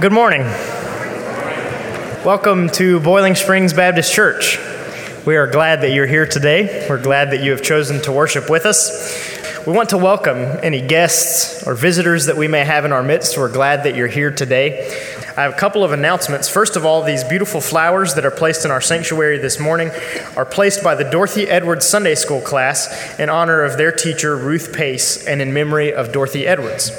Good morning. Welcome to Boiling Springs Baptist Church. We are glad that you're here today. We're glad that you have chosen to worship with us. We want to welcome any guests or visitors that we may have in our midst. We're glad that you're here today. I have a couple of announcements. First of all, these beautiful flowers that are placed in our sanctuary this morning are placed by the Dorothy Edwards Sunday School class in honor of their teacher, Ruth Pace, and in memory of Dorothy Edwards.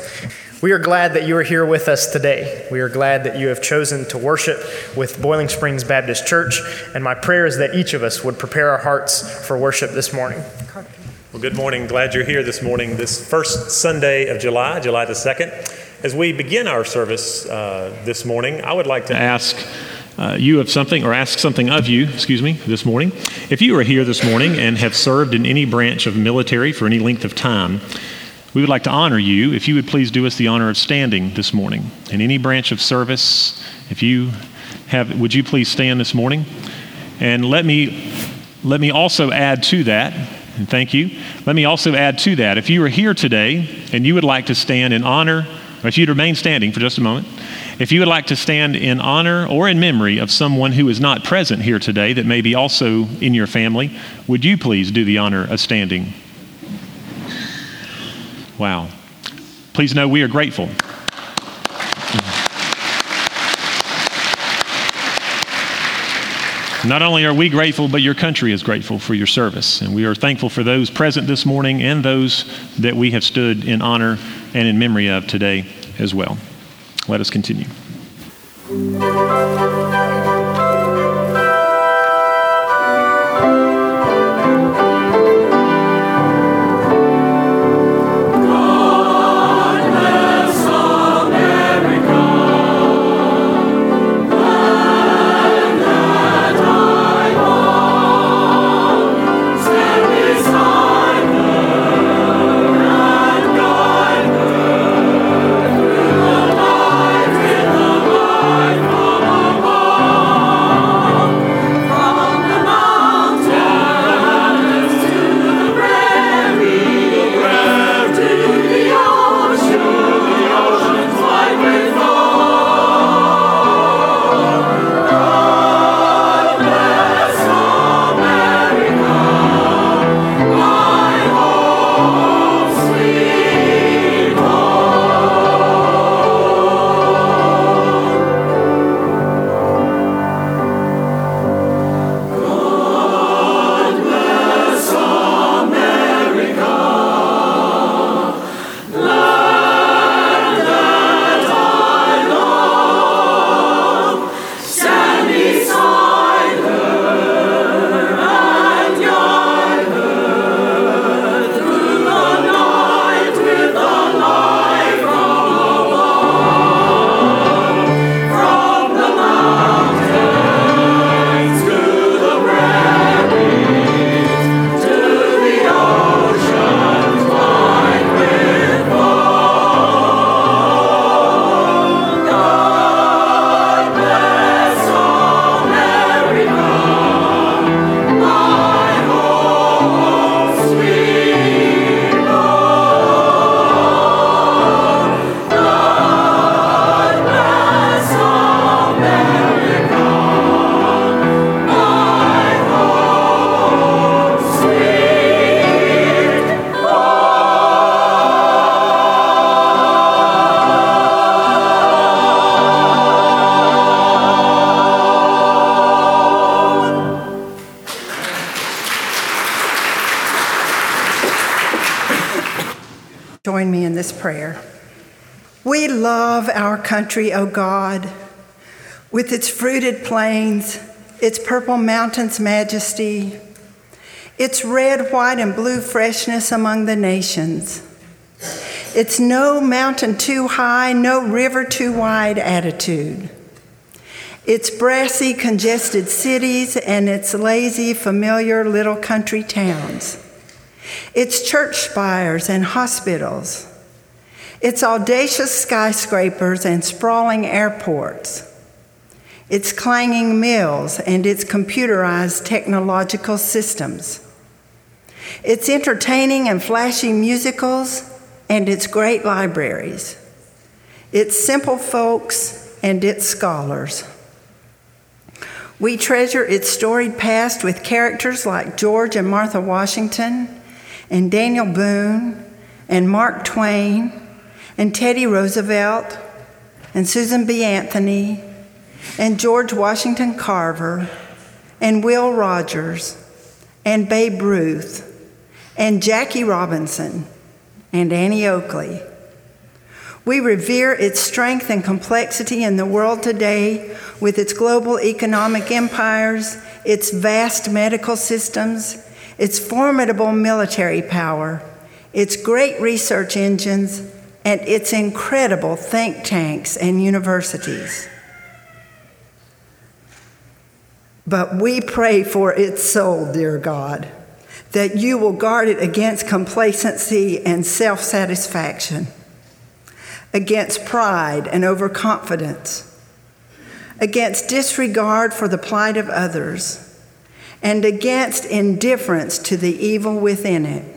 We are glad that you are here with us today. We are glad that you have chosen to worship with Boiling Springs Baptist Church, and my prayer is that each of us would prepare our hearts for worship this morning. Well, good morning. Glad you're here this morning, this first Sunday of July, July the 2nd. As we begin our service uh, this morning, I would like to ask uh, you of something, or ask something of you, excuse me, this morning. If you are here this morning and have served in any branch of military for any length of time, we would like to honor you if you would please do us the honor of standing this morning. In any branch of service, if you have, would you please stand this morning? And let me, let me also add to that, and thank you. Let me also add to that, if you are here today and you would like to stand in honor, or if you'd remain standing for just a moment, if you would like to stand in honor or in memory of someone who is not present here today that may be also in your family, would you please do the honor of standing? Wow. Please know we are grateful. Not only are we grateful, but your country is grateful for your service. And we are thankful for those present this morning and those that we have stood in honor and in memory of today as well. Let us continue. Country, O God, with its fruited plains, its purple mountains' majesty, its red, white, and blue freshness among the nations, its no mountain too high, no river too wide attitude, its brassy, congested cities, and its lazy, familiar little country towns, its church spires and hospitals its audacious skyscrapers and sprawling airports, its clanging mills and its computerized technological systems, its entertaining and flashy musicals and its great libraries, its simple folks, and its scholars. We treasure its storied past with characters like George and Martha Washington, and Daniel Boone, and Mark Twain, and Teddy Roosevelt, and Susan B. Anthony, and George Washington Carver, and Will Rogers, and Babe Ruth, and Jackie Robinson, and Annie Oakley. We revere its strength and complexity in the world today with its global economic empires, its vast medical systems, its formidable military power, its great research engines, and its incredible think tanks and universities. But we pray for its soul, dear God, that you will guard it against complacency and self satisfaction, against pride and overconfidence, against disregard for the plight of others, and against indifference to the evil within it.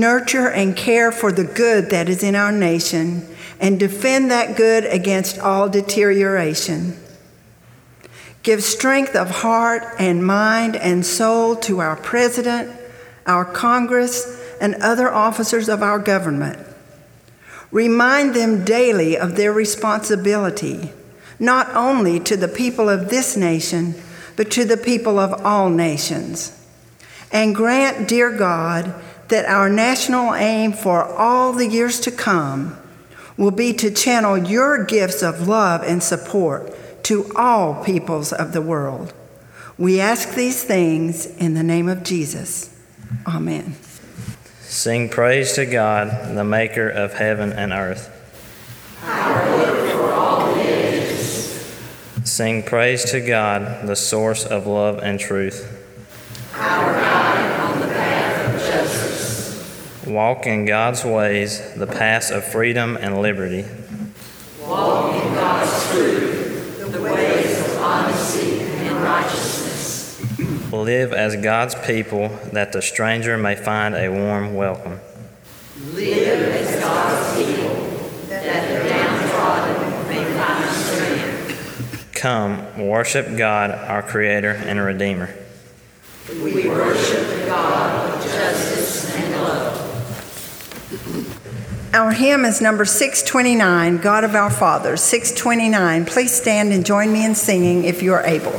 Nurture and care for the good that is in our nation and defend that good against all deterioration. Give strength of heart and mind and soul to our president, our Congress, and other officers of our government. Remind them daily of their responsibility, not only to the people of this nation, but to the people of all nations. And grant, dear God, that our national aim for all the years to come will be to channel your gifts of love and support to all peoples of the world. We ask these things in the name of Jesus. Amen. Sing praise to God, the maker of heaven and earth. Sing praise to God, the source of love and truth. Our guide on the path of justice. Walk in God's ways, the paths of freedom and liberty. Walk in God's truth the ways of honesty and righteousness. Live as God's people that the stranger may find a warm welcome. Live as God's people that the downtrodden may find strength. Come, worship God, our Creator and Redeemer. We worship the God of justice and love. Our hymn is number 629, God of Our Fathers, 629. Please stand and join me in singing if you are able.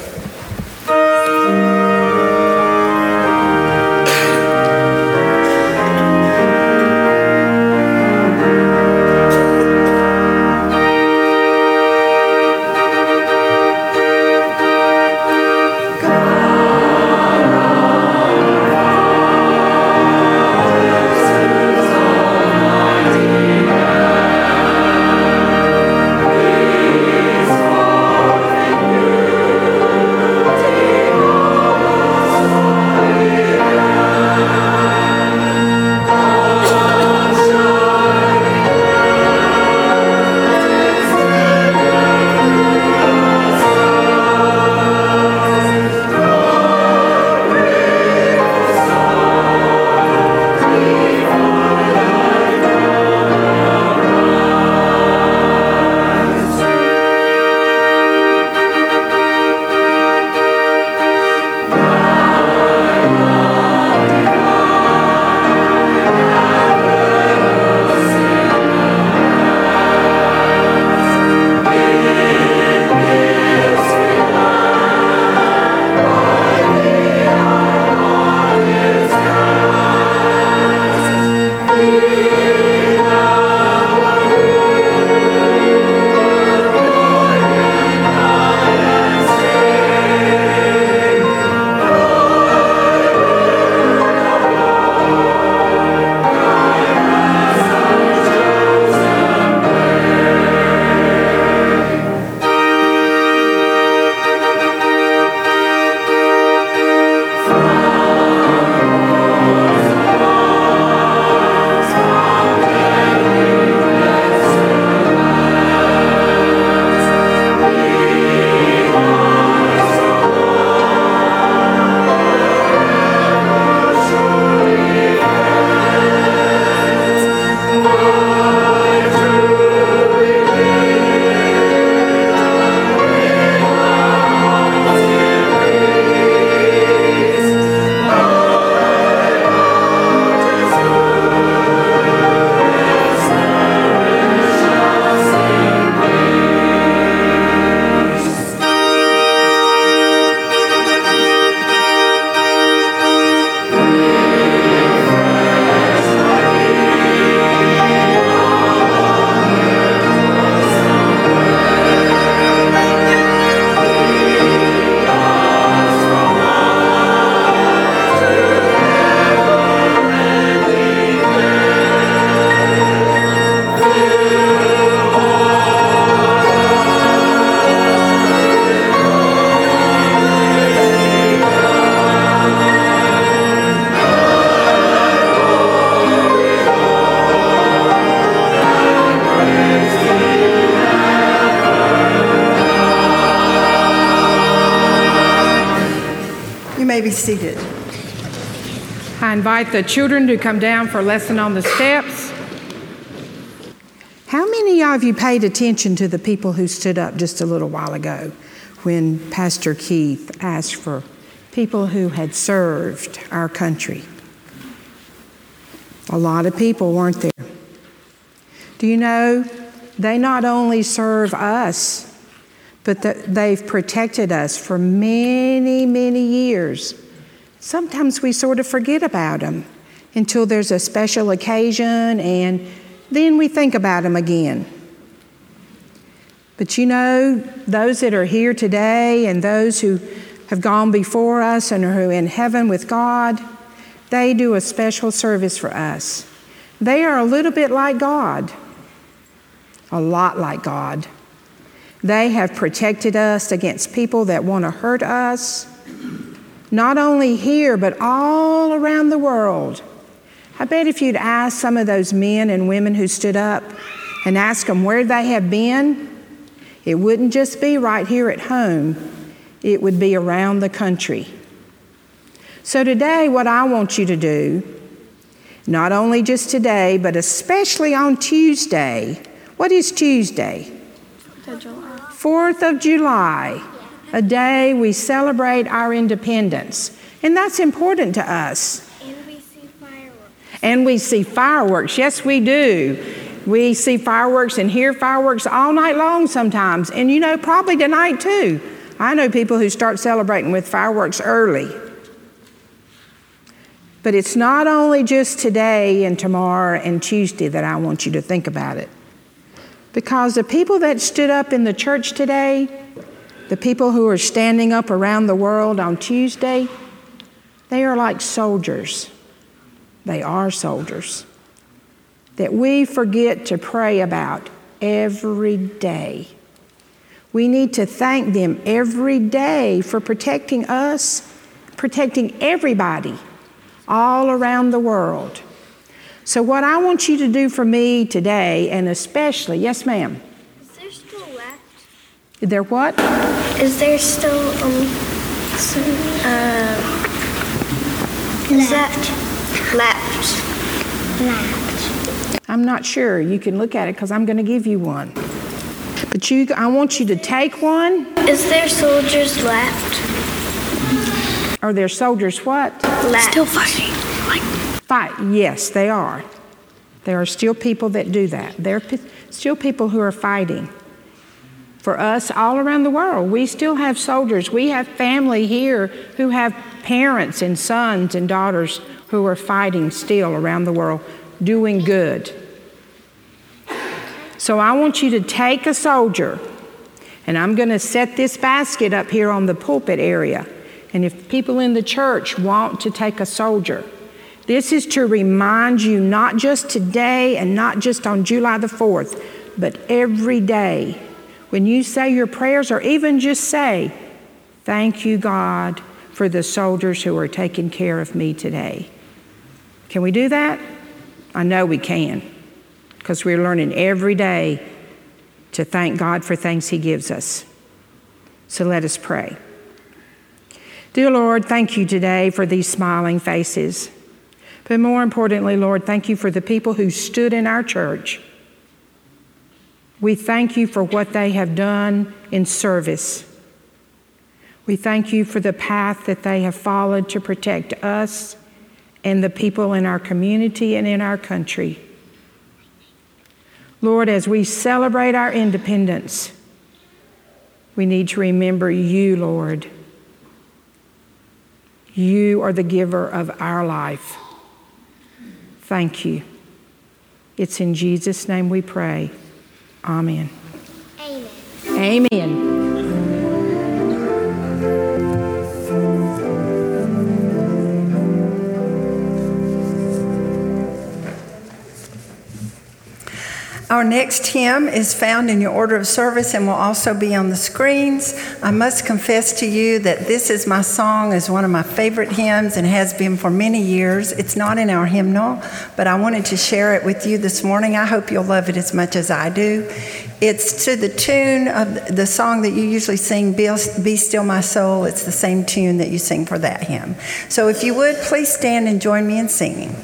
Invite the children to come down for a lesson on the steps. How many of you paid attention to the people who stood up just a little while ago when Pastor Keith asked for people who had served our country? A lot of people weren't there. Do you know they not only serve us, but they've protected us for many, many years. Sometimes we sort of forget about them until there's a special occasion and then we think about them again. But you know, those that are here today and those who have gone before us and are in heaven with God, they do a special service for us. They are a little bit like God a lot like God. They have protected us against people that want to hurt us, not only here, but all around the world. I bet if you'd ask some of those men and women who stood up and ask them where they have been, it wouldn't just be right here at home, it would be around the country. So, today, what I want you to do, not only just today, but especially on Tuesday, what is Tuesday? Fourth of July. Fourth of July, a day we celebrate our independence. And that's important to us. And we see fireworks. And we see fireworks. Yes, we do. We see fireworks and hear fireworks all night long sometimes. And you know, probably tonight too. I know people who start celebrating with fireworks early. But it's not only just today and tomorrow and Tuesday that I want you to think about it. Because the people that stood up in the church today, the people who are standing up around the world on Tuesday, they are like soldiers. They are soldiers that we forget to pray about every day. We need to thank them every day for protecting us, protecting everybody all around the world. So, what I want you to do for me today, and especially, yes, ma'am. Is there still left? There what? Is there still um some uh is that left? Left. I'm not sure. You can look at it because I'm going to give you one. But you, I want you to take one. Is there soldiers left? Are there soldiers what? Left. Still fighting. Like Fight. Yes, they are. There are still people that do that. There are p- still people who are fighting. For us all around the world, we still have soldiers. We have family here who have parents and sons and daughters who are fighting still around the world, doing good. So I want you to take a soldier, and I'm going to set this basket up here on the pulpit area. And if people in the church want to take a soldier, this is to remind you not just today and not just on July the 4th, but every day. When you say your prayers, or even just say, Thank you, God, for the soldiers who are taking care of me today. Can we do that? I know we can, because we're learning every day to thank God for things He gives us. So let us pray. Dear Lord, thank you today for these smiling faces. But more importantly, Lord, thank you for the people who stood in our church. We thank you for what they have done in service. We thank you for the path that they have followed to protect us and the people in our community and in our country. Lord, as we celebrate our independence, we need to remember you, Lord. You are the giver of our life. Thank you. It's in Jesus' name we pray. Amen. Amen. Amen. Our next hymn is found in your order of service and will also be on the screens. I must confess to you that this is my song is one of my favorite hymns and has been for many years. It's not in our hymnal, but I wanted to share it with you this morning. I hope you'll love it as much as I do. It's to the tune of the song that you usually sing, Be Still My Soul. It's the same tune that you sing for that hymn. So if you would, please stand and join me in singing.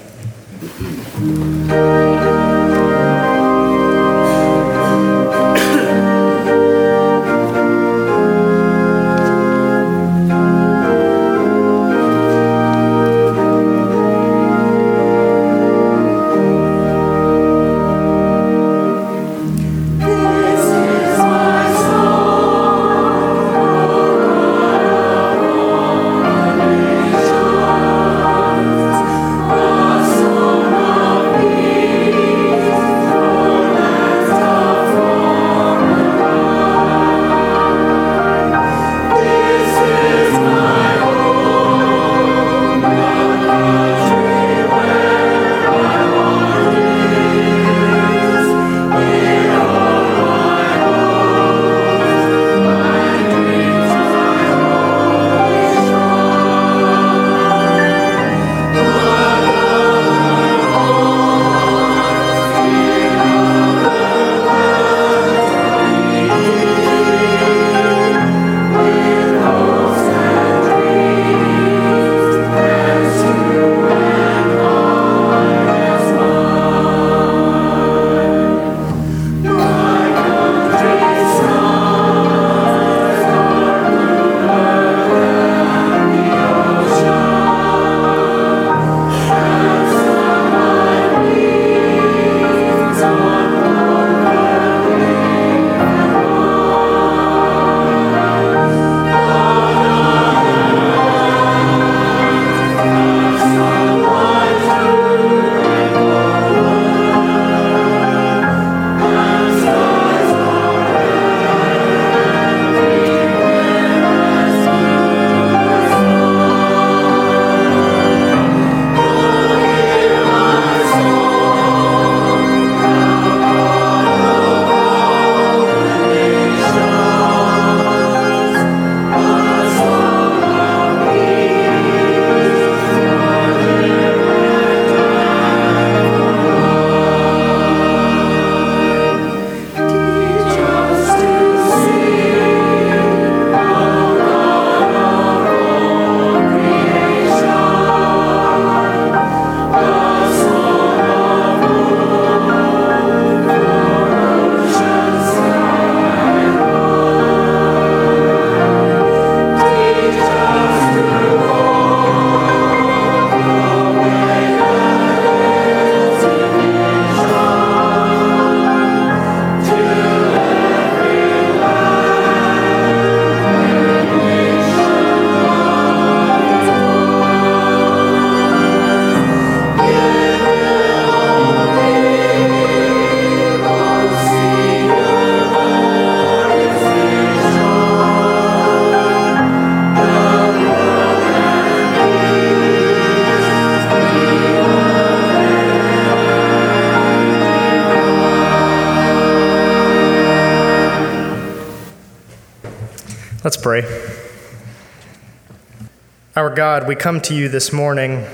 God, we come to you this morning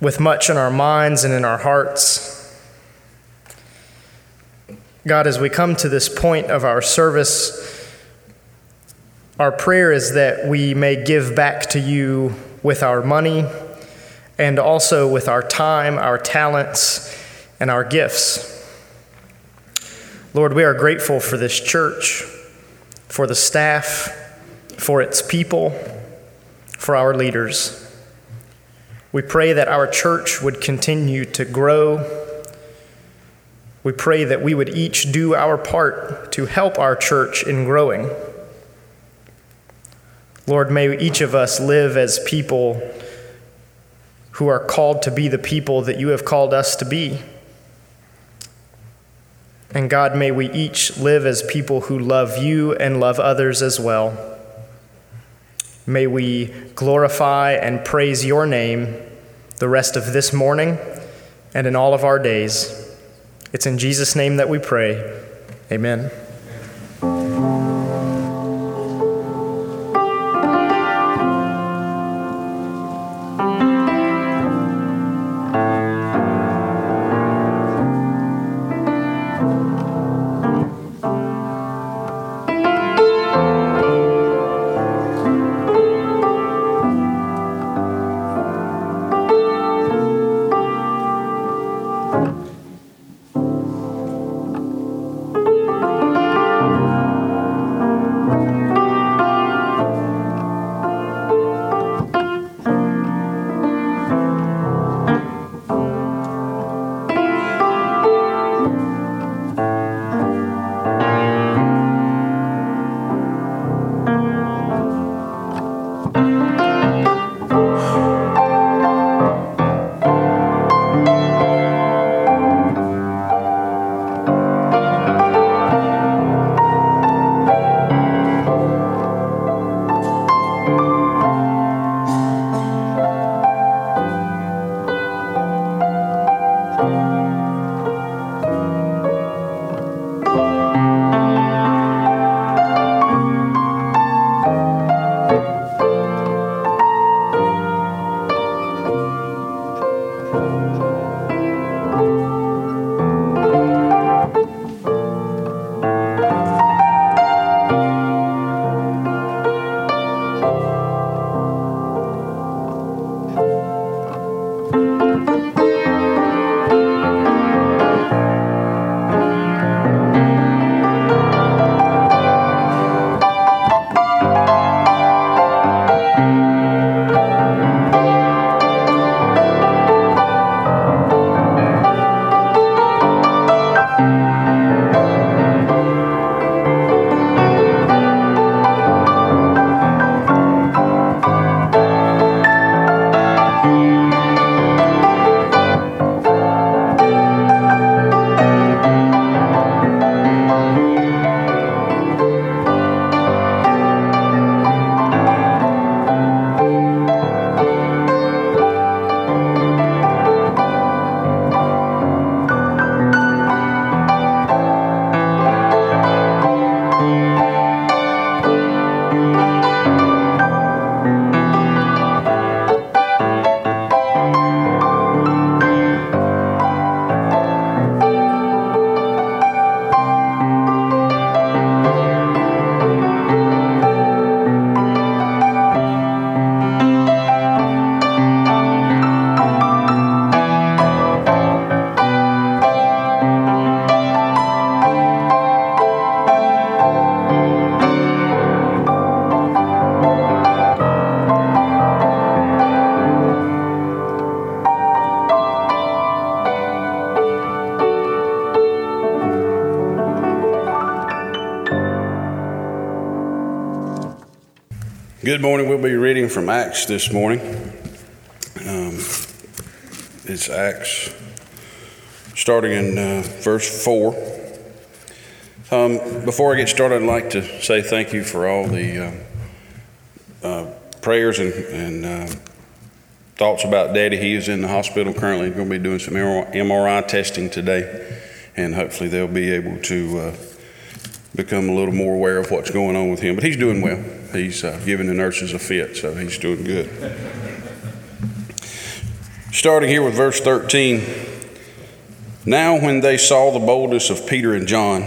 with much in our minds and in our hearts. God, as we come to this point of our service, our prayer is that we may give back to you with our money and also with our time, our talents, and our gifts. Lord, we are grateful for this church for the staff, for its people, for our leaders. We pray that our church would continue to grow. We pray that we would each do our part to help our church in growing. Lord, may each of us live as people who are called to be the people that you have called us to be. And God, may we each live as people who love you and love others as well. May we glorify and praise your name the rest of this morning and in all of our days. It's in Jesus' name that we pray. Amen. Good morning. We'll be reading from Acts this morning. Um, it's Acts, starting in uh, verse 4. Um, before I get started, I'd like to say thank you for all the uh, uh, prayers and, and uh, thoughts about Daddy. He is in the hospital currently, going to be doing some MRI testing today, and hopefully they'll be able to uh, become a little more aware of what's going on with him. But he's doing well. He's uh, giving the nurses a fit, so he's doing good. Starting here with verse 13. Now, when they saw the boldness of Peter and John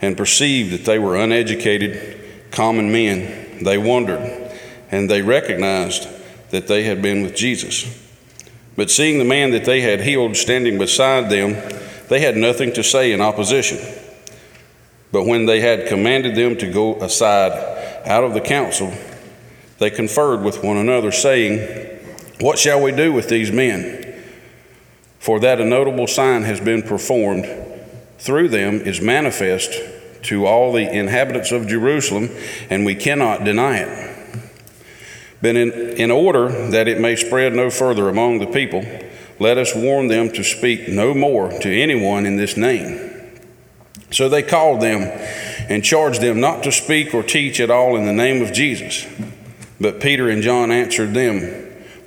and perceived that they were uneducated, common men, they wondered, and they recognized that they had been with Jesus. But seeing the man that they had healed standing beside them, they had nothing to say in opposition. But when they had commanded them to go aside, out of the council, they conferred with one another, saying, What shall we do with these men? For that a notable sign has been performed through them is manifest to all the inhabitants of Jerusalem, and we cannot deny it. But in, in order that it may spread no further among the people, let us warn them to speak no more to anyone in this name. So they called them and charged them not to speak or teach at all in the name of Jesus. But Peter and John answered them,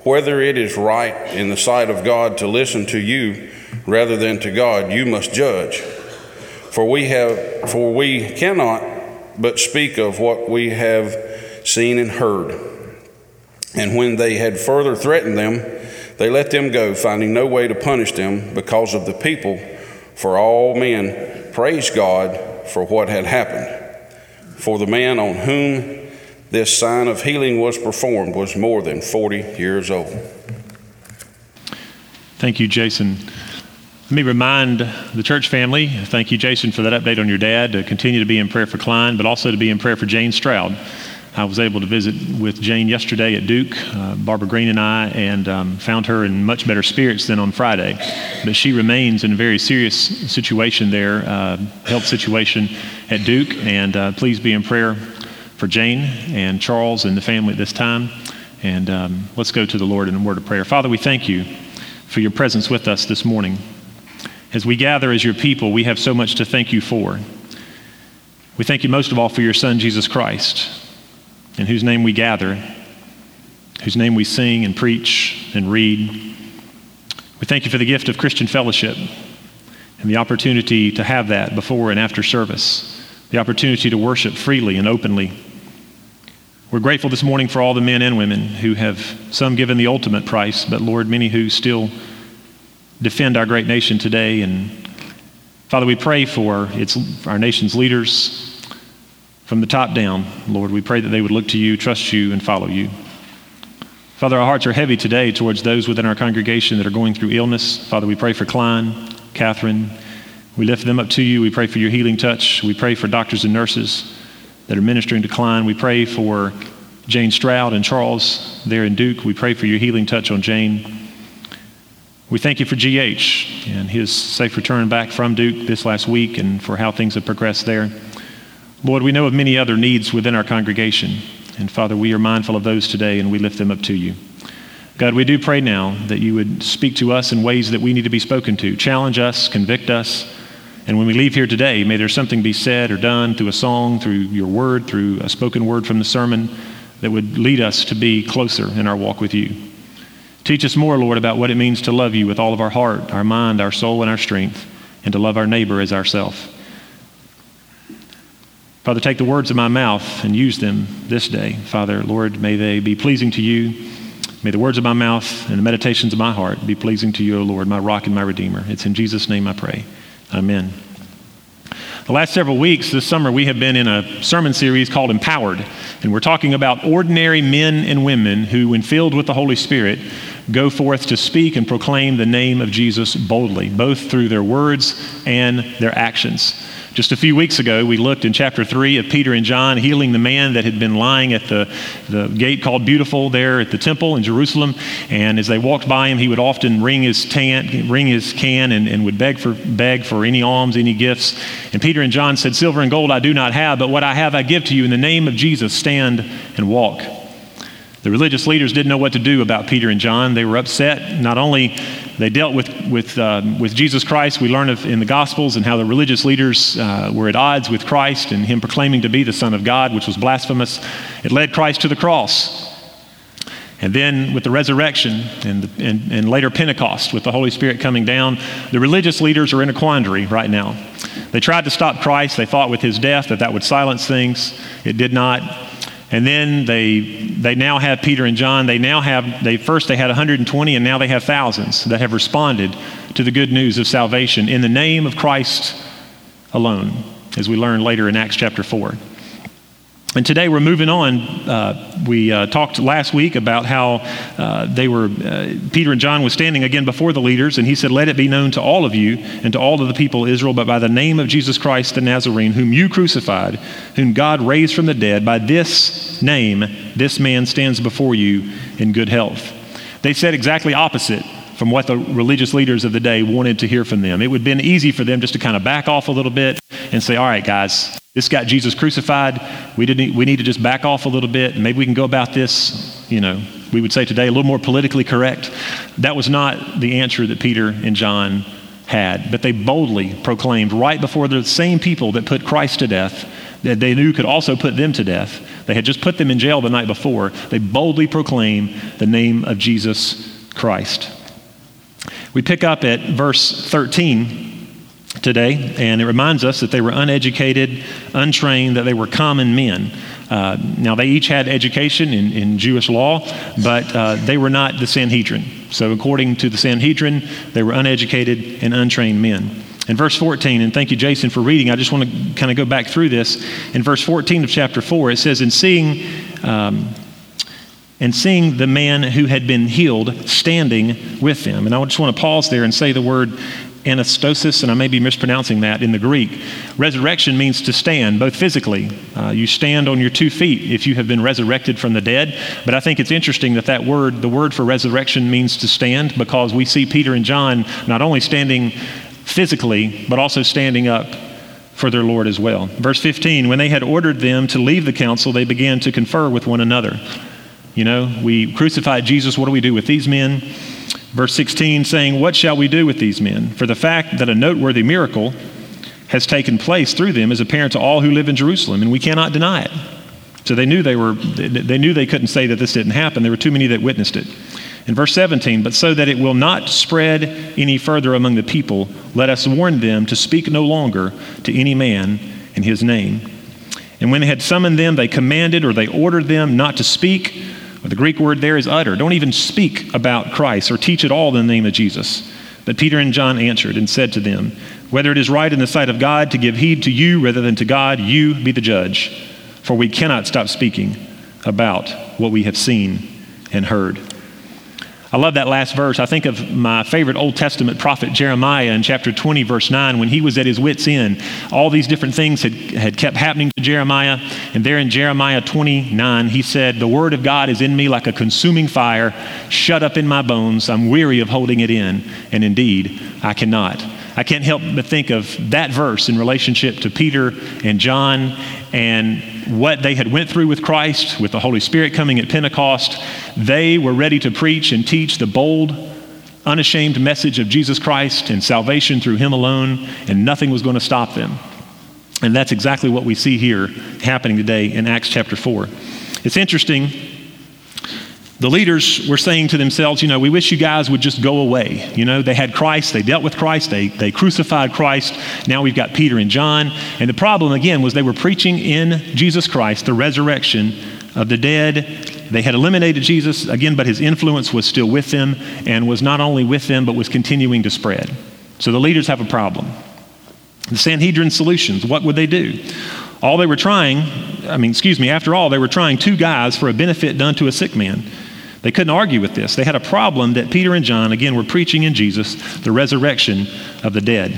Whether it is right in the sight of God to listen to you rather than to God, you must judge. For we have for we cannot but speak of what we have seen and heard. And when they had further threatened them, they let them go, finding no way to punish them because of the people, for all men praised God for what had happened. For the man on whom this sign of healing was performed was more than 40 years old. Thank you, Jason. Let me remind the church family, thank you, Jason, for that update on your dad, to continue to be in prayer for Klein, but also to be in prayer for Jane Stroud. I was able to visit with Jane yesterday at Duke, uh, Barbara Green and I, and um, found her in much better spirits than on Friday. But she remains in a very serious situation there, uh, health situation at Duke, and uh, please be in prayer for Jane and Charles and the family at this time. And um, let's go to the Lord in a word of prayer. Father, we thank you for your presence with us this morning. As we gather as your people, we have so much to thank you for. We thank you most of all for your Son, Jesus Christ, in whose name we gather, whose name we sing and preach and read. We thank you for the gift of Christian fellowship and the opportunity to have that before and after service, the opportunity to worship freely and openly. We're grateful this morning for all the men and women who have some given the ultimate price, but Lord, many who still defend our great nation today. And Father, we pray for its, our nation's leaders from the top down. Lord, we pray that they would look to you, trust you, and follow you. Father, our hearts are heavy today towards those within our congregation that are going through illness. Father, we pray for Klein, Catherine. We lift them up to you. We pray for your healing touch. We pray for doctors and nurses that are ministering to Klein. We pray for Jane Stroud and Charles there in Duke. We pray for your healing touch on Jane. We thank you for GH and his safe return back from Duke this last week and for how things have progressed there. Lord, we know of many other needs within our congregation. And Father, we are mindful of those today and we lift them up to you. God, we do pray now that you would speak to us in ways that we need to be spoken to, challenge us, convict us. And when we leave here today, may there something be said or done through a song, through your word, through a spoken word from the sermon that would lead us to be closer in our walk with you. Teach us more, Lord, about what it means to love you with all of our heart, our mind, our soul, and our strength, and to love our neighbor as ourself. Father, take the words of my mouth and use them this day. Father, Lord, may they be pleasing to you. May the words of my mouth and the meditations of my heart be pleasing to you, O Lord, my rock and my redeemer. It's in Jesus' name I pray. Amen. The last several weeks this summer, we have been in a sermon series called Empowered, and we're talking about ordinary men and women who, when filled with the Holy Spirit, go forth to speak and proclaim the name of Jesus boldly, both through their words and their actions. Just a few weeks ago, we looked in chapter 3 of Peter and John healing the man that had been lying at the, the gate called Beautiful there at the temple in Jerusalem. And as they walked by him, he would often ring his, tan, ring his can and, and would beg for, beg for any alms, any gifts. And Peter and John said, Silver and gold I do not have, but what I have I give to you. In the name of Jesus, stand and walk. The religious leaders didn't know what to do about Peter and John. They were upset. Not only they dealt with, with, uh, with Jesus Christ, we learn of, in the Gospels and how the religious leaders uh, were at odds with Christ and him proclaiming to be the Son of God, which was blasphemous. It led Christ to the cross. And then with the resurrection and, the, and, and later Pentecost, with the Holy Spirit coming down, the religious leaders are in a quandary right now. They tried to stop Christ. They thought with his death that that would silence things. It did not. And then they, they now have Peter and John. They now have, they first they had 120 and now they have thousands that have responded to the good news of salvation in the name of Christ alone, as we learn later in Acts chapter 4. And today we're moving on. Uh, we uh, talked last week about how uh, they were, uh, Peter and John was standing again before the leaders, and he said, Let it be known to all of you and to all of the people of Israel, but by the name of Jesus Christ the Nazarene, whom you crucified, whom God raised from the dead, by this name, this man stands before you in good health. They said exactly opposite from what the religious leaders of the day wanted to hear from them. It would have been easy for them just to kind of back off a little bit and say, All right, guys, this got Jesus crucified. We, didn't, we need to just back off a little bit, maybe we can go about this, you know, we would say today, a little more politically correct. That was not the answer that Peter and John had, but they boldly proclaimed right before the same people that put Christ to death, that they knew could also put them to death. They had just put them in jail the night before. They boldly proclaimed the name of Jesus Christ. We pick up at verse 13 today, and it reminds us that they were uneducated, untrained, that they were common men. Uh, now, they each had education in, in Jewish law, but uh, they were not the Sanhedrin. So, according to the Sanhedrin, they were uneducated and untrained men. In verse 14, and thank you, Jason, for reading, I just want to kind of go back through this. In verse 14 of chapter 4, it says, In seeing, um, and seeing the man who had been healed standing with them. And I just want to pause there and say the word anastasis, and I may be mispronouncing that in the Greek. Resurrection means to stand, both physically. Uh, you stand on your two feet if you have been resurrected from the dead. But I think it's interesting that that word, the word for resurrection, means to stand because we see Peter and John not only standing physically, but also standing up for their Lord as well. Verse 15 When they had ordered them to leave the council, they began to confer with one another. You know, we crucified Jesus. What do we do with these men? Verse 16 saying, What shall we do with these men? For the fact that a noteworthy miracle has taken place through them is apparent to all who live in Jerusalem, and we cannot deny it. So they knew they were they knew they couldn't say that this didn't happen. There were too many that witnessed it. In verse 17, but so that it will not spread any further among the people, let us warn them to speak no longer to any man in his name. And when they had summoned them, they commanded or they ordered them not to speak the Greek word there is utter. Don't even speak about Christ or teach at all in the name of Jesus. But Peter and John answered and said to them, Whether it is right in the sight of God to give heed to you rather than to God, you be the judge. For we cannot stop speaking about what we have seen and heard. I love that last verse. I think of my favorite Old Testament prophet Jeremiah in chapter 20, verse 9, when he was at his wits' end. All these different things had, had kept happening to Jeremiah. And there in Jeremiah 29, he said, The word of God is in me like a consuming fire, shut up in my bones. I'm weary of holding it in. And indeed, I cannot. I can't help but think of that verse in relationship to Peter and John and what they had went through with Christ, with the Holy Spirit coming at Pentecost, they were ready to preach and teach the bold, unashamed message of Jesus Christ and salvation through Him alone, and nothing was going to stop them. And that's exactly what we see here happening today in Acts chapter 4. It's interesting the leaders were saying to themselves, you know, we wish you guys would just go away. You know, they had Christ, they dealt with Christ, they, they crucified Christ. Now we've got Peter and John. And the problem, again, was they were preaching in Jesus Christ, the resurrection of the dead. They had eliminated Jesus, again, but his influence was still with them and was not only with them, but was continuing to spread. So the leaders have a problem. The Sanhedrin solutions, what would they do? All they were trying, I mean, excuse me, after all, they were trying two guys for a benefit done to a sick man. They couldn't argue with this. They had a problem that Peter and John, again, were preaching in Jesus, the resurrection of the dead.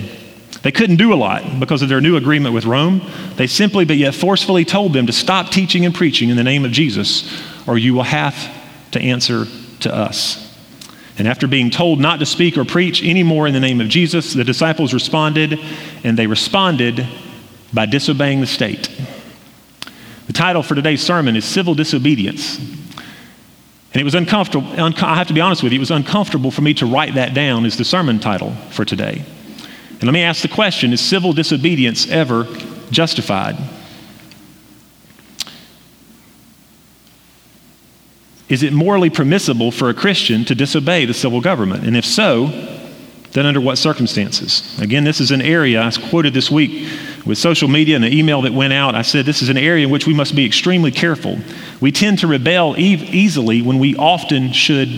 They couldn't do a lot because of their new agreement with Rome. They simply, but yet forcefully told them to stop teaching and preaching in the name of Jesus, or you will have to answer to us. And after being told not to speak or preach anymore in the name of Jesus, the disciples responded, and they responded by disobeying the state. The title for today's sermon is Civil Disobedience. And it was uncomfortable. I have to be honest with you, it was uncomfortable for me to write that down as the sermon title for today. And let me ask the question Is civil disobedience ever justified? Is it morally permissible for a Christian to disobey the civil government? And if so, then under what circumstances? Again, this is an area I quoted this week with social media and an email that went out, I said this is an area in which we must be extremely careful. We tend to rebel e- easily when we often should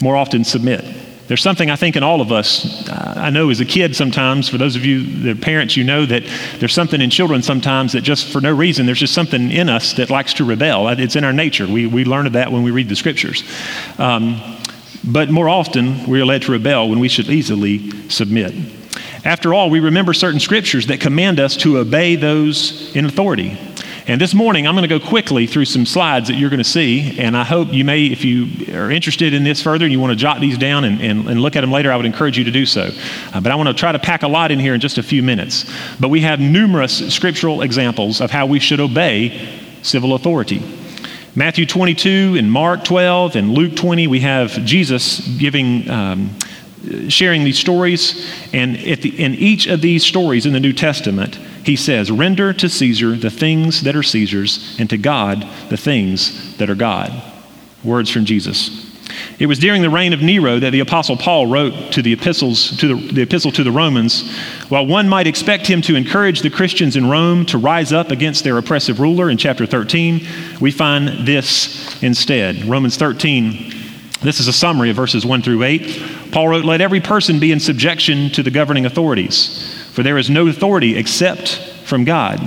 more often submit. There's something I think in all of us. I know as a kid sometimes, for those of you that are parents, you know that there's something in children sometimes that just for no reason, there's just something in us that likes to rebel. It's in our nature. We, we learn of that when we read the scriptures. Um, but more often, we are led to rebel when we should easily submit. After all, we remember certain scriptures that command us to obey those in authority. And this morning, I'm going to go quickly through some slides that you're going to see. And I hope you may, if you are interested in this further and you want to jot these down and, and, and look at them later, I would encourage you to do so. Uh, but I want to try to pack a lot in here in just a few minutes. But we have numerous scriptural examples of how we should obey civil authority. Matthew 22 and Mark 12 and Luke 20, we have Jesus giving. Um, sharing these stories. And the, in each of these stories in the New Testament, he says, Render to Caesar the things that are Caesar's, and to God the things that are God. Words from Jesus. It was during the reign of Nero that the Apostle Paul wrote to the epistles to the, the, epistle to the Romans. While one might expect him to encourage the Christians in Rome to rise up against their oppressive ruler in chapter 13, we find this instead. Romans 13, this is a summary of verses 1 through 8. Paul wrote, Let every person be in subjection to the governing authorities, for there is no authority except from God,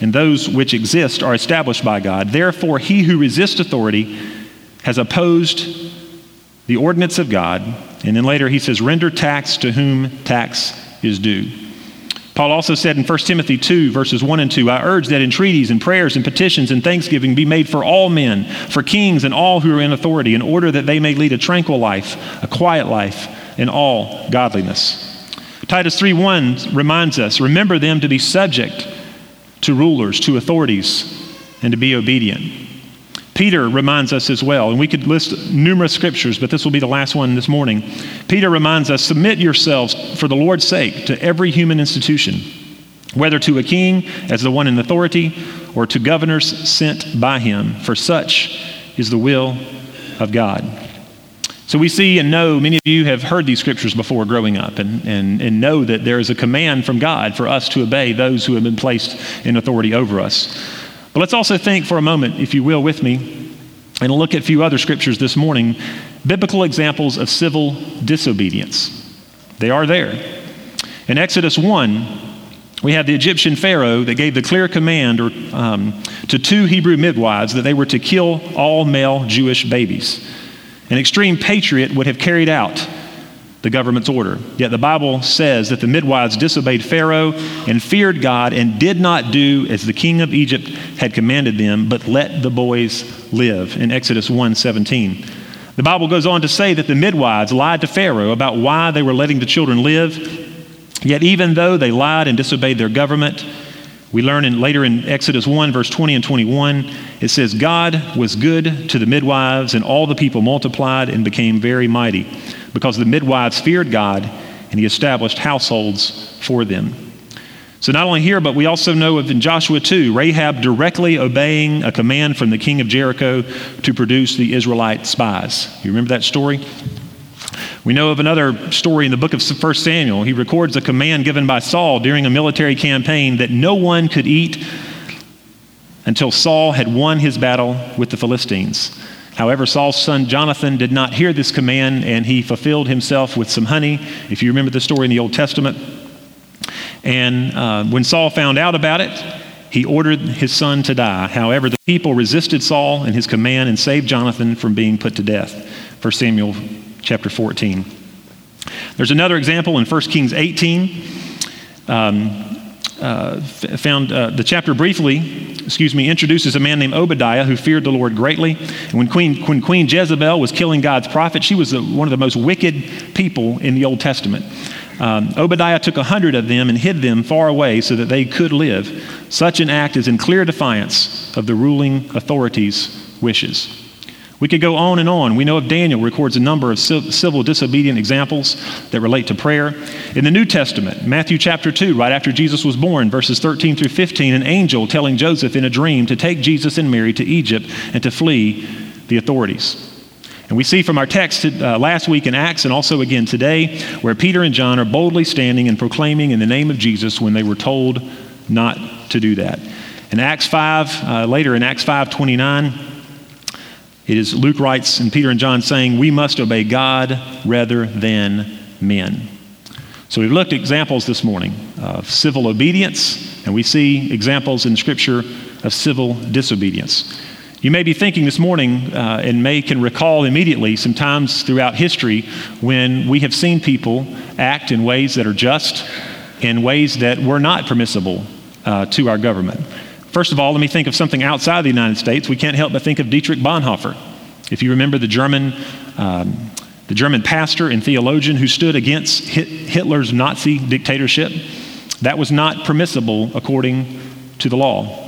and those which exist are established by God. Therefore, he who resists authority has opposed the ordinance of God. And then later he says, render tax to whom tax is due. Paul also said in 1 Timothy 2, verses 1 and 2, I urge that entreaties and prayers and petitions and thanksgiving be made for all men, for kings and all who are in authority, in order that they may lead a tranquil life, a quiet life, in all godliness. Titus 3:1 reminds us, remember them to be subject to rulers, to authorities, and to be obedient. Peter reminds us as well, and we could list numerous scriptures, but this will be the last one this morning. Peter reminds us submit yourselves for the Lord's sake to every human institution, whether to a king as the one in authority or to governors sent by him, for such is the will of God. So we see and know, many of you have heard these scriptures before growing up and, and, and know that there is a command from God for us to obey those who have been placed in authority over us. But let's also think for a moment, if you will, with me, and look at a few other scriptures this morning biblical examples of civil disobedience. They are there. In Exodus 1, we have the Egyptian Pharaoh that gave the clear command or, um, to two Hebrew midwives that they were to kill all male Jewish babies. An extreme patriot would have carried out the government's order. Yet the Bible says that the midwives disobeyed Pharaoh and feared God and did not do as the king of Egypt had commanded them, but let the boys live in Exodus 1:17. The Bible goes on to say that the midwives lied to Pharaoh about why they were letting the children live. Yet even though they lied and disobeyed their government, we learn in, later in Exodus 1, verse 20 and 21, it says, God was good to the midwives, and all the people multiplied and became very mighty because the midwives feared God and he established households for them. So, not only here, but we also know of in Joshua 2, Rahab directly obeying a command from the king of Jericho to produce the Israelite spies. You remember that story? We know of another story in the book of 1 Samuel. He records a command given by Saul during a military campaign that no one could eat until Saul had won his battle with the Philistines. However, Saul's son Jonathan did not hear this command and he fulfilled himself with some honey, if you remember the story in the Old Testament. And uh, when Saul found out about it, he ordered his son to die. However, the people resisted Saul and his command and saved Jonathan from being put to death. 1 Samuel chapter 14. There's another example in 1 Kings 18. Um, uh, found uh, the chapter briefly, excuse me, introduces a man named Obadiah who feared the Lord greatly. And when Queen, when Queen Jezebel was killing God's prophet, she was the, one of the most wicked people in the Old Testament. Um, Obadiah took a hundred of them and hid them far away so that they could live. Such an act is in clear defiance of the ruling authorities' wishes. We could go on and on. We know of Daniel records a number of civil disobedient examples that relate to prayer. In the New Testament, Matthew chapter 2, right after Jesus was born, verses 13 through 15, an angel telling Joseph in a dream to take Jesus and Mary to Egypt and to flee the authorities. And we see from our text uh, last week in Acts and also again today, where Peter and John are boldly standing and proclaiming in the name of Jesus when they were told not to do that. In Acts 5, uh, later in Acts 5 29, it is Luke writes and Peter and John saying, We must obey God rather than men. So we've looked at examples this morning of civil obedience, and we see examples in Scripture of civil disobedience. You may be thinking this morning, uh, and may can recall immediately some times throughout history when we have seen people act in ways that are just, in ways that were not permissible uh, to our government. First of all, let me think of something outside the United States. We can't help but think of Dietrich Bonhoeffer. If you remember the German, um, the German pastor and theologian who stood against Hitler's Nazi dictatorship, that was not permissible according to the law.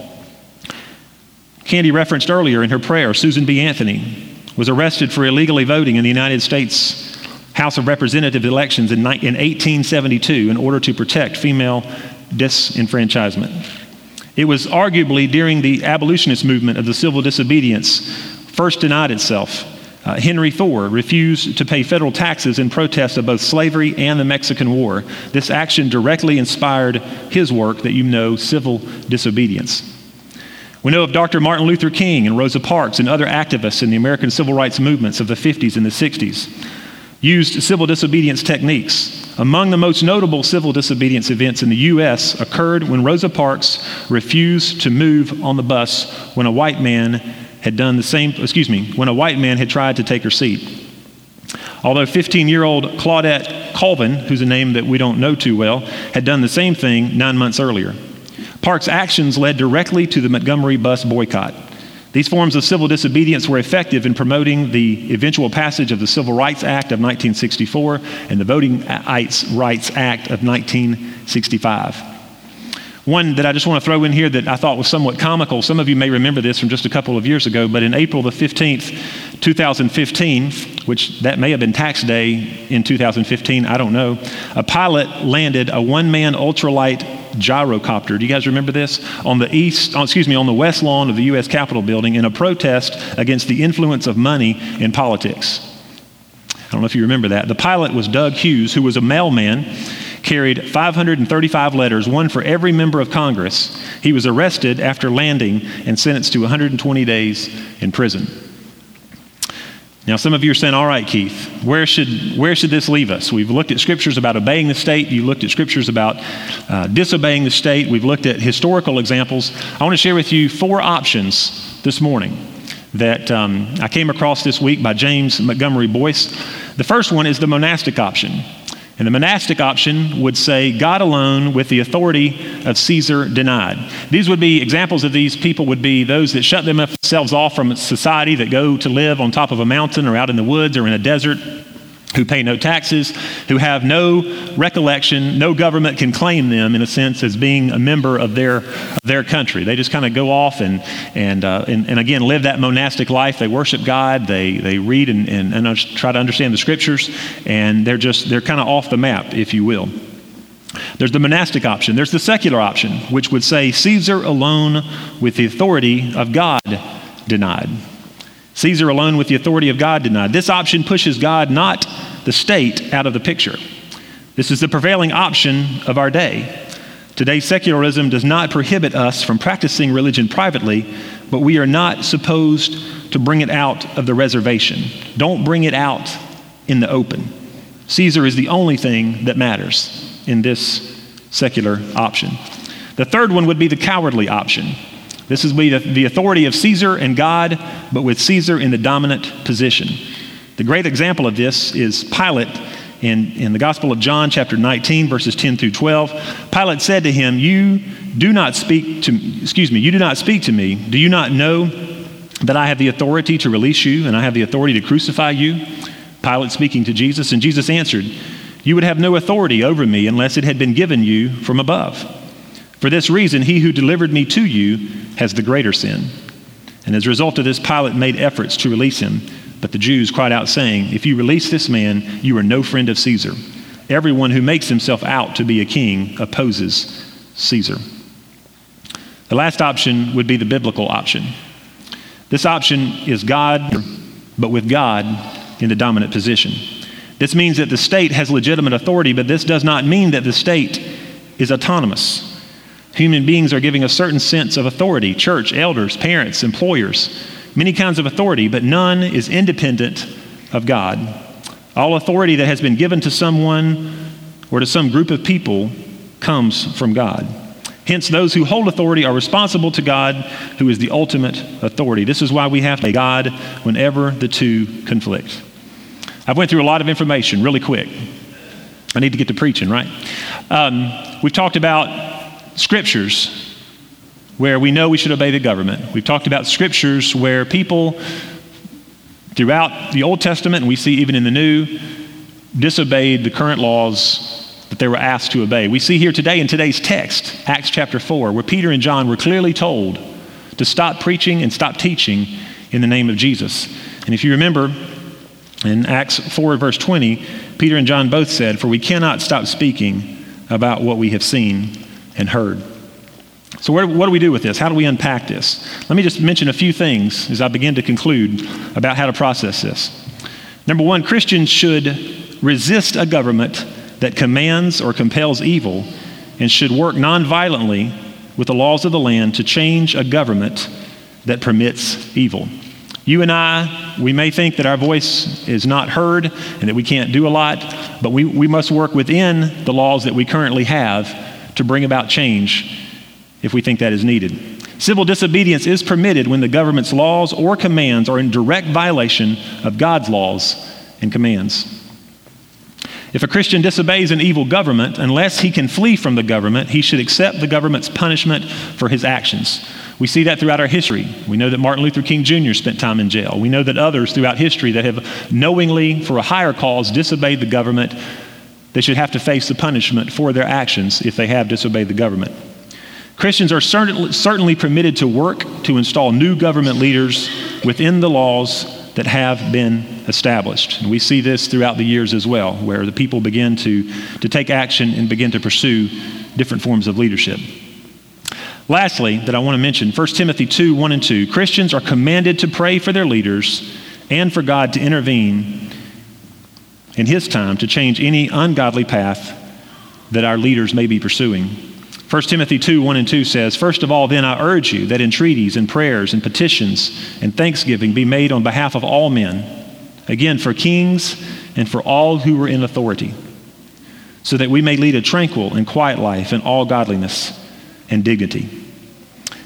Candy referenced earlier in her prayer, Susan B. Anthony was arrested for illegally voting in the United States House of Representative elections in 1872 in order to protect female disenfranchisement. It was arguably during the abolitionist movement of the civil disobedience first denied itself Uh, Henry Thoreau refused to pay federal taxes in protest of both slavery and the Mexican War. This action directly inspired his work that you know, civil disobedience. We know of Dr. Martin Luther King and Rosa Parks and other activists in the American civil rights movements of the 50s and the 60s used civil disobedience techniques. Among the most notable civil disobedience events in the U.S. occurred when Rosa Parks refused to move on the bus when a white man had done the same, excuse me, when a white man had tried to take her seat. Although 15 year old Claudette Colvin, who's a name that we don't know too well, had done the same thing nine months earlier. Park's actions led directly to the Montgomery bus boycott. These forms of civil disobedience were effective in promoting the eventual passage of the Civil Rights Act of 1964 and the Voting Rights Act of 1965. One that I just want to throw in here that I thought was somewhat comical. Some of you may remember this from just a couple of years ago, but in April the 15th, 2015, which that may have been tax day in 2015, I don't know, a pilot landed a one man ultralight gyrocopter. Do you guys remember this? On the east, oh, excuse me, on the west lawn of the U.S. Capitol building in a protest against the influence of money in politics. I don't know if you remember that. The pilot was Doug Hughes, who was a mailman, carried 535 letters, one for every member of Congress. He was arrested after landing and sentenced to 120 days in prison. Now, some of you are saying, all right, Keith, where should, where should this leave us? We've looked at scriptures about obeying the state. You looked at scriptures about uh, disobeying the state. We've looked at historical examples. I want to share with you four options this morning that um, I came across this week by James Montgomery Boice. The first one is the monastic option. And the monastic option would say, God alone with the authority of Caesar denied. These would be examples of these people would be those that shut themselves off from society, that go to live on top of a mountain or out in the woods or in a desert who pay no taxes, who have no recollection, no government can claim them in a sense as being a member of their, of their country. They just kind of go off and, and, uh, and, and, again live that monastic life. They worship God, they, they read and, and, and try to understand the scriptures, and they're just, they're kind of off the map, if you will. There's the monastic option. There's the secular option, which would say Caesar alone with the authority of God denied. Caesar alone with the authority of God denied. This option pushes God, not the state, out of the picture. This is the prevailing option of our day. Today's secularism does not prohibit us from practicing religion privately, but we are not supposed to bring it out of the reservation. Don't bring it out in the open. Caesar is the only thing that matters in this secular option. The third one would be the cowardly option. This is the authority of Caesar and God, but with Caesar in the dominant position. The great example of this is Pilate in, in the Gospel of John, chapter 19, verses 10 through 12. Pilate said to him, You do not speak to excuse me, you do not speak to me. Do you not know that I have the authority to release you and I have the authority to crucify you? Pilate speaking to Jesus, and Jesus answered, You would have no authority over me unless it had been given you from above. For this reason, he who delivered me to you has the greater sin. And as a result of this, Pilate made efforts to release him. But the Jews cried out, saying, If you release this man, you are no friend of Caesar. Everyone who makes himself out to be a king opposes Caesar. The last option would be the biblical option. This option is God, but with God in the dominant position. This means that the state has legitimate authority, but this does not mean that the state is autonomous. Human beings are giving a certain sense of authority church, elders, parents, employers, many kinds of authority, but none is independent of God. All authority that has been given to someone or to some group of people comes from God. Hence, those who hold authority are responsible to God, who is the ultimate authority. This is why we have to God whenever the two conflict. I've went through a lot of information really quick. I need to get to preaching, right? Um, we've talked about scriptures where we know we should obey the government. We've talked about scriptures where people throughout the Old Testament, and we see even in the New, disobeyed the current laws that they were asked to obey. We see here today in today's text, Acts chapter 4, where Peter and John were clearly told to stop preaching and stop teaching in the name of Jesus. And if you remember, in Acts 4, verse 20, Peter and John both said, For we cannot stop speaking about what we have seen and heard. So, where, what do we do with this? How do we unpack this? Let me just mention a few things as I begin to conclude about how to process this. Number one, Christians should resist a government that commands or compels evil and should work nonviolently with the laws of the land to change a government that permits evil. You and I, we may think that our voice is not heard and that we can't do a lot, but we, we must work within the laws that we currently have to bring about change if we think that is needed. Civil disobedience is permitted when the government's laws or commands are in direct violation of God's laws and commands. If a Christian disobeys an evil government, unless he can flee from the government, he should accept the government's punishment for his actions. We see that throughout our history. We know that Martin Luther King Jr. spent time in jail. We know that others throughout history that have knowingly, for a higher cause, disobeyed the government, they should have to face the punishment for their actions if they have disobeyed the government. Christians are certainly, certainly permitted to work to install new government leaders within the laws that have been established. And we see this throughout the years as well, where the people begin to, to take action and begin to pursue different forms of leadership. Lastly, that I want to mention 1 Timothy 2 1 and 2. Christians are commanded to pray for their leaders and for God to intervene in His time to change any ungodly path that our leaders may be pursuing. 1 Timothy 2 1 and 2 says, First of all, then I urge you that entreaties and prayers and petitions and thanksgiving be made on behalf of all men, again, for kings and for all who are in authority, so that we may lead a tranquil and quiet life in all godliness and dignity.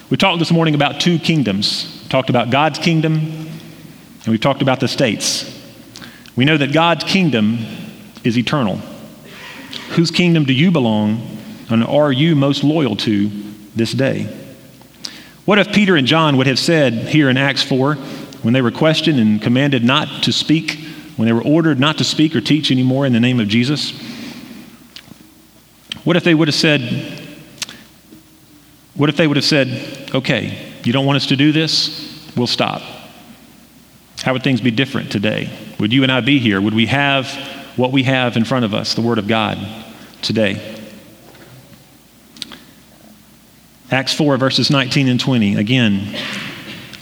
We talked this morning about two kingdoms. We talked about God's kingdom, and we've talked about the states. We know that God's kingdom is eternal. Whose kingdom do you belong and are you most loyal to this day? What if Peter and John would have said here in Acts 4, when they were questioned and commanded not to speak, when they were ordered not to speak or teach anymore in the name of Jesus? What if they would have said, what if they would have said, okay, you don't want us to do this? We'll stop. How would things be different today? Would you and I be here? Would we have what we have in front of us, the Word of God, today? Acts 4, verses 19 and 20. Again,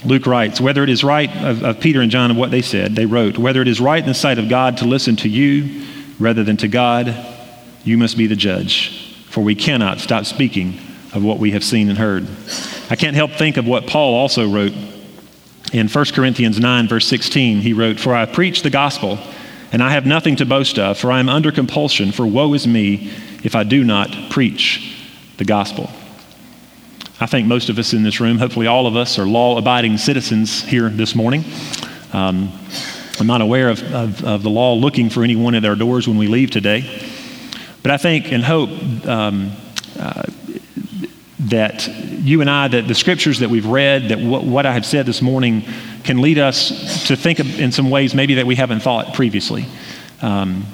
Luke writes, Whether it is right of, of, Peter and John and what they said, they wrote, Whether it is right in the sight of God to listen to you rather than to God, you must be the judge. For we cannot stop speaking of what we have seen and heard. I can't help think of what Paul also wrote in 1 Corinthians 9, verse 16. He wrote, For I preach the gospel, and I have nothing to boast of, for I am under compulsion, for woe is me if I do not preach the gospel. I think most of us in this room, hopefully all of us, are law abiding citizens here this morning. Um, I'm not aware of, of, of, the law looking for anyone at our doors when we leave today. But I think and hope um, uh, that you and I, that the scriptures that we've read, that what, what I have said this morning can lead us to think in some ways maybe that we haven't thought previously. Um,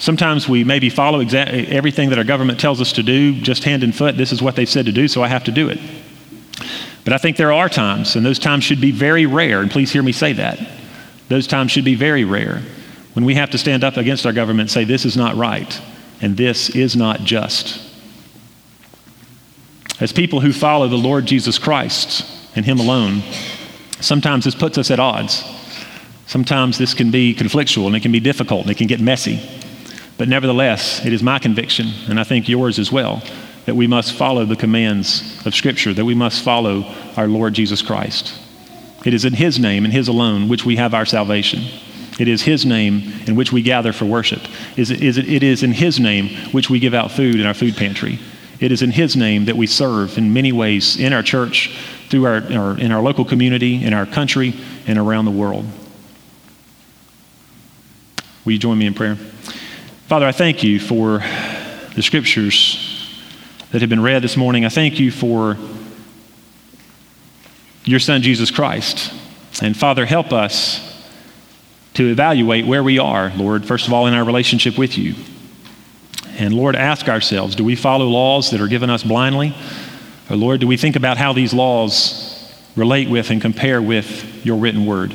Sometimes we maybe follow exa- everything that our government tells us to do, just hand and foot. This is what they've said to do, so I have to do it. But I think there are times, and those times should be very rare, and please hear me say that. Those times should be very rare when we have to stand up against our government and say, this is not right, and this is not just. As people who follow the Lord Jesus Christ and Him alone, sometimes this puts us at odds. Sometimes this can be conflictual and it can be difficult and it can get messy. But nevertheless, it is my conviction, and I think yours as well, that we must follow the commands of Scripture, that we must follow our Lord Jesus Christ. It is in His name and His alone which we have our salvation. It is His name in which we gather for worship. It is in His name which we give out food in our food pantry. It is in His name that we serve in many ways in our church, through our, our, in our local community, in our country, and around the world. Will you join me in prayer? Father, I thank you for the scriptures that have been read this morning. I thank you for your Son, Jesus Christ. And Father, help us to evaluate where we are, Lord, first of all, in our relationship with you. And Lord, ask ourselves do we follow laws that are given us blindly? Or Lord, do we think about how these laws relate with and compare with your written word?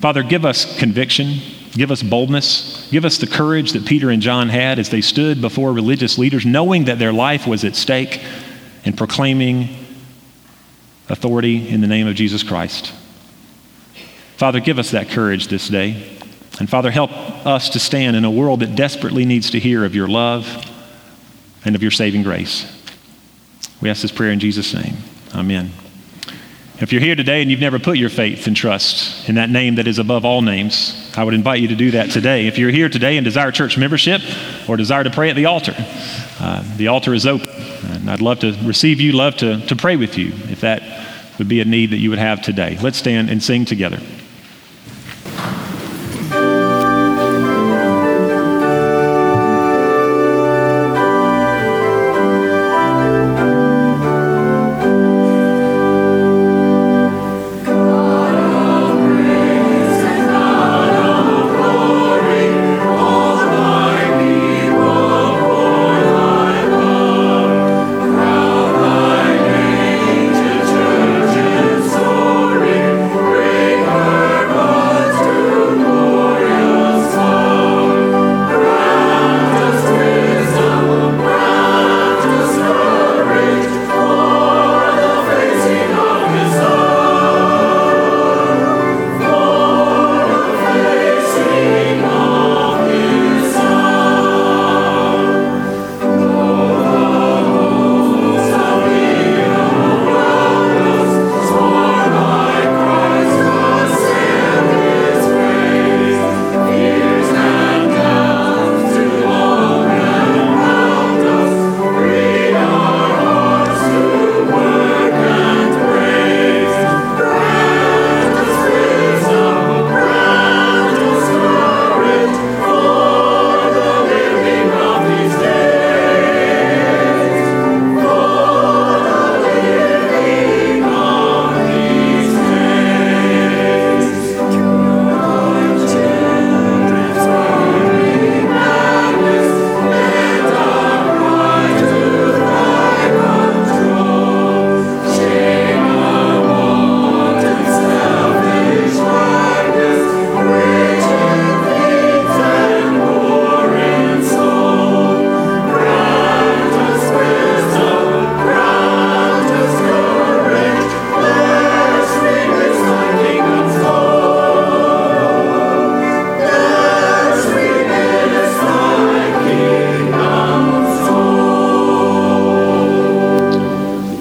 Father, give us conviction. Give us boldness. Give us the courage that Peter and John had as they stood before religious leaders, knowing that their life was at stake, and proclaiming authority in the name of Jesus Christ. Father, give us that courage this day. And Father, help us to stand in a world that desperately needs to hear of your love and of your saving grace. We ask this prayer in Jesus' name. Amen. If you're here today and you've never put your faith and trust in that name that is above all names, I would invite you to do that today. If you're here today and desire church membership or desire to pray at the altar, uh, the altar is open. And I'd love to receive you, love to, to pray with you if that would be a need that you would have today. Let's stand and sing together.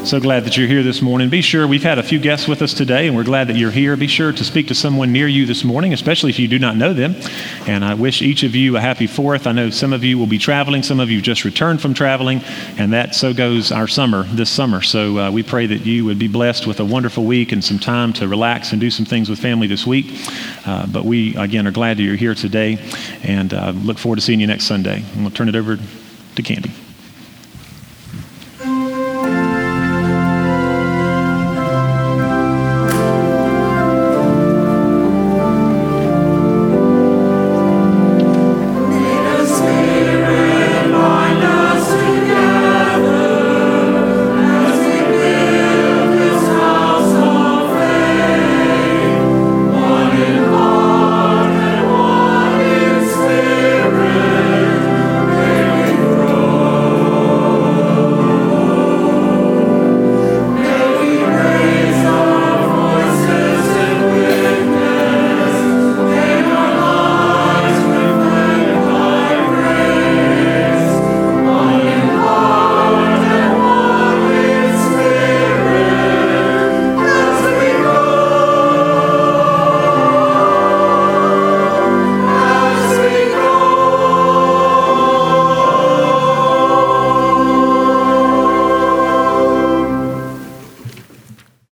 So glad that you're here this morning. Be sure, we've had a few guests with us today, and we're glad that you're here. Be sure to speak to someone near you this morning, especially if you do not know them. And I wish each of you a happy fourth. I know some of you will be traveling, some of you just returned from traveling, and that so goes our summer this summer. So uh, we pray that you would be blessed with a wonderful week and some time to relax and do some things with family this week. Uh, but we, again, are glad that you're here today and uh, look forward to seeing you next Sunday. And we'll turn it over to Candy.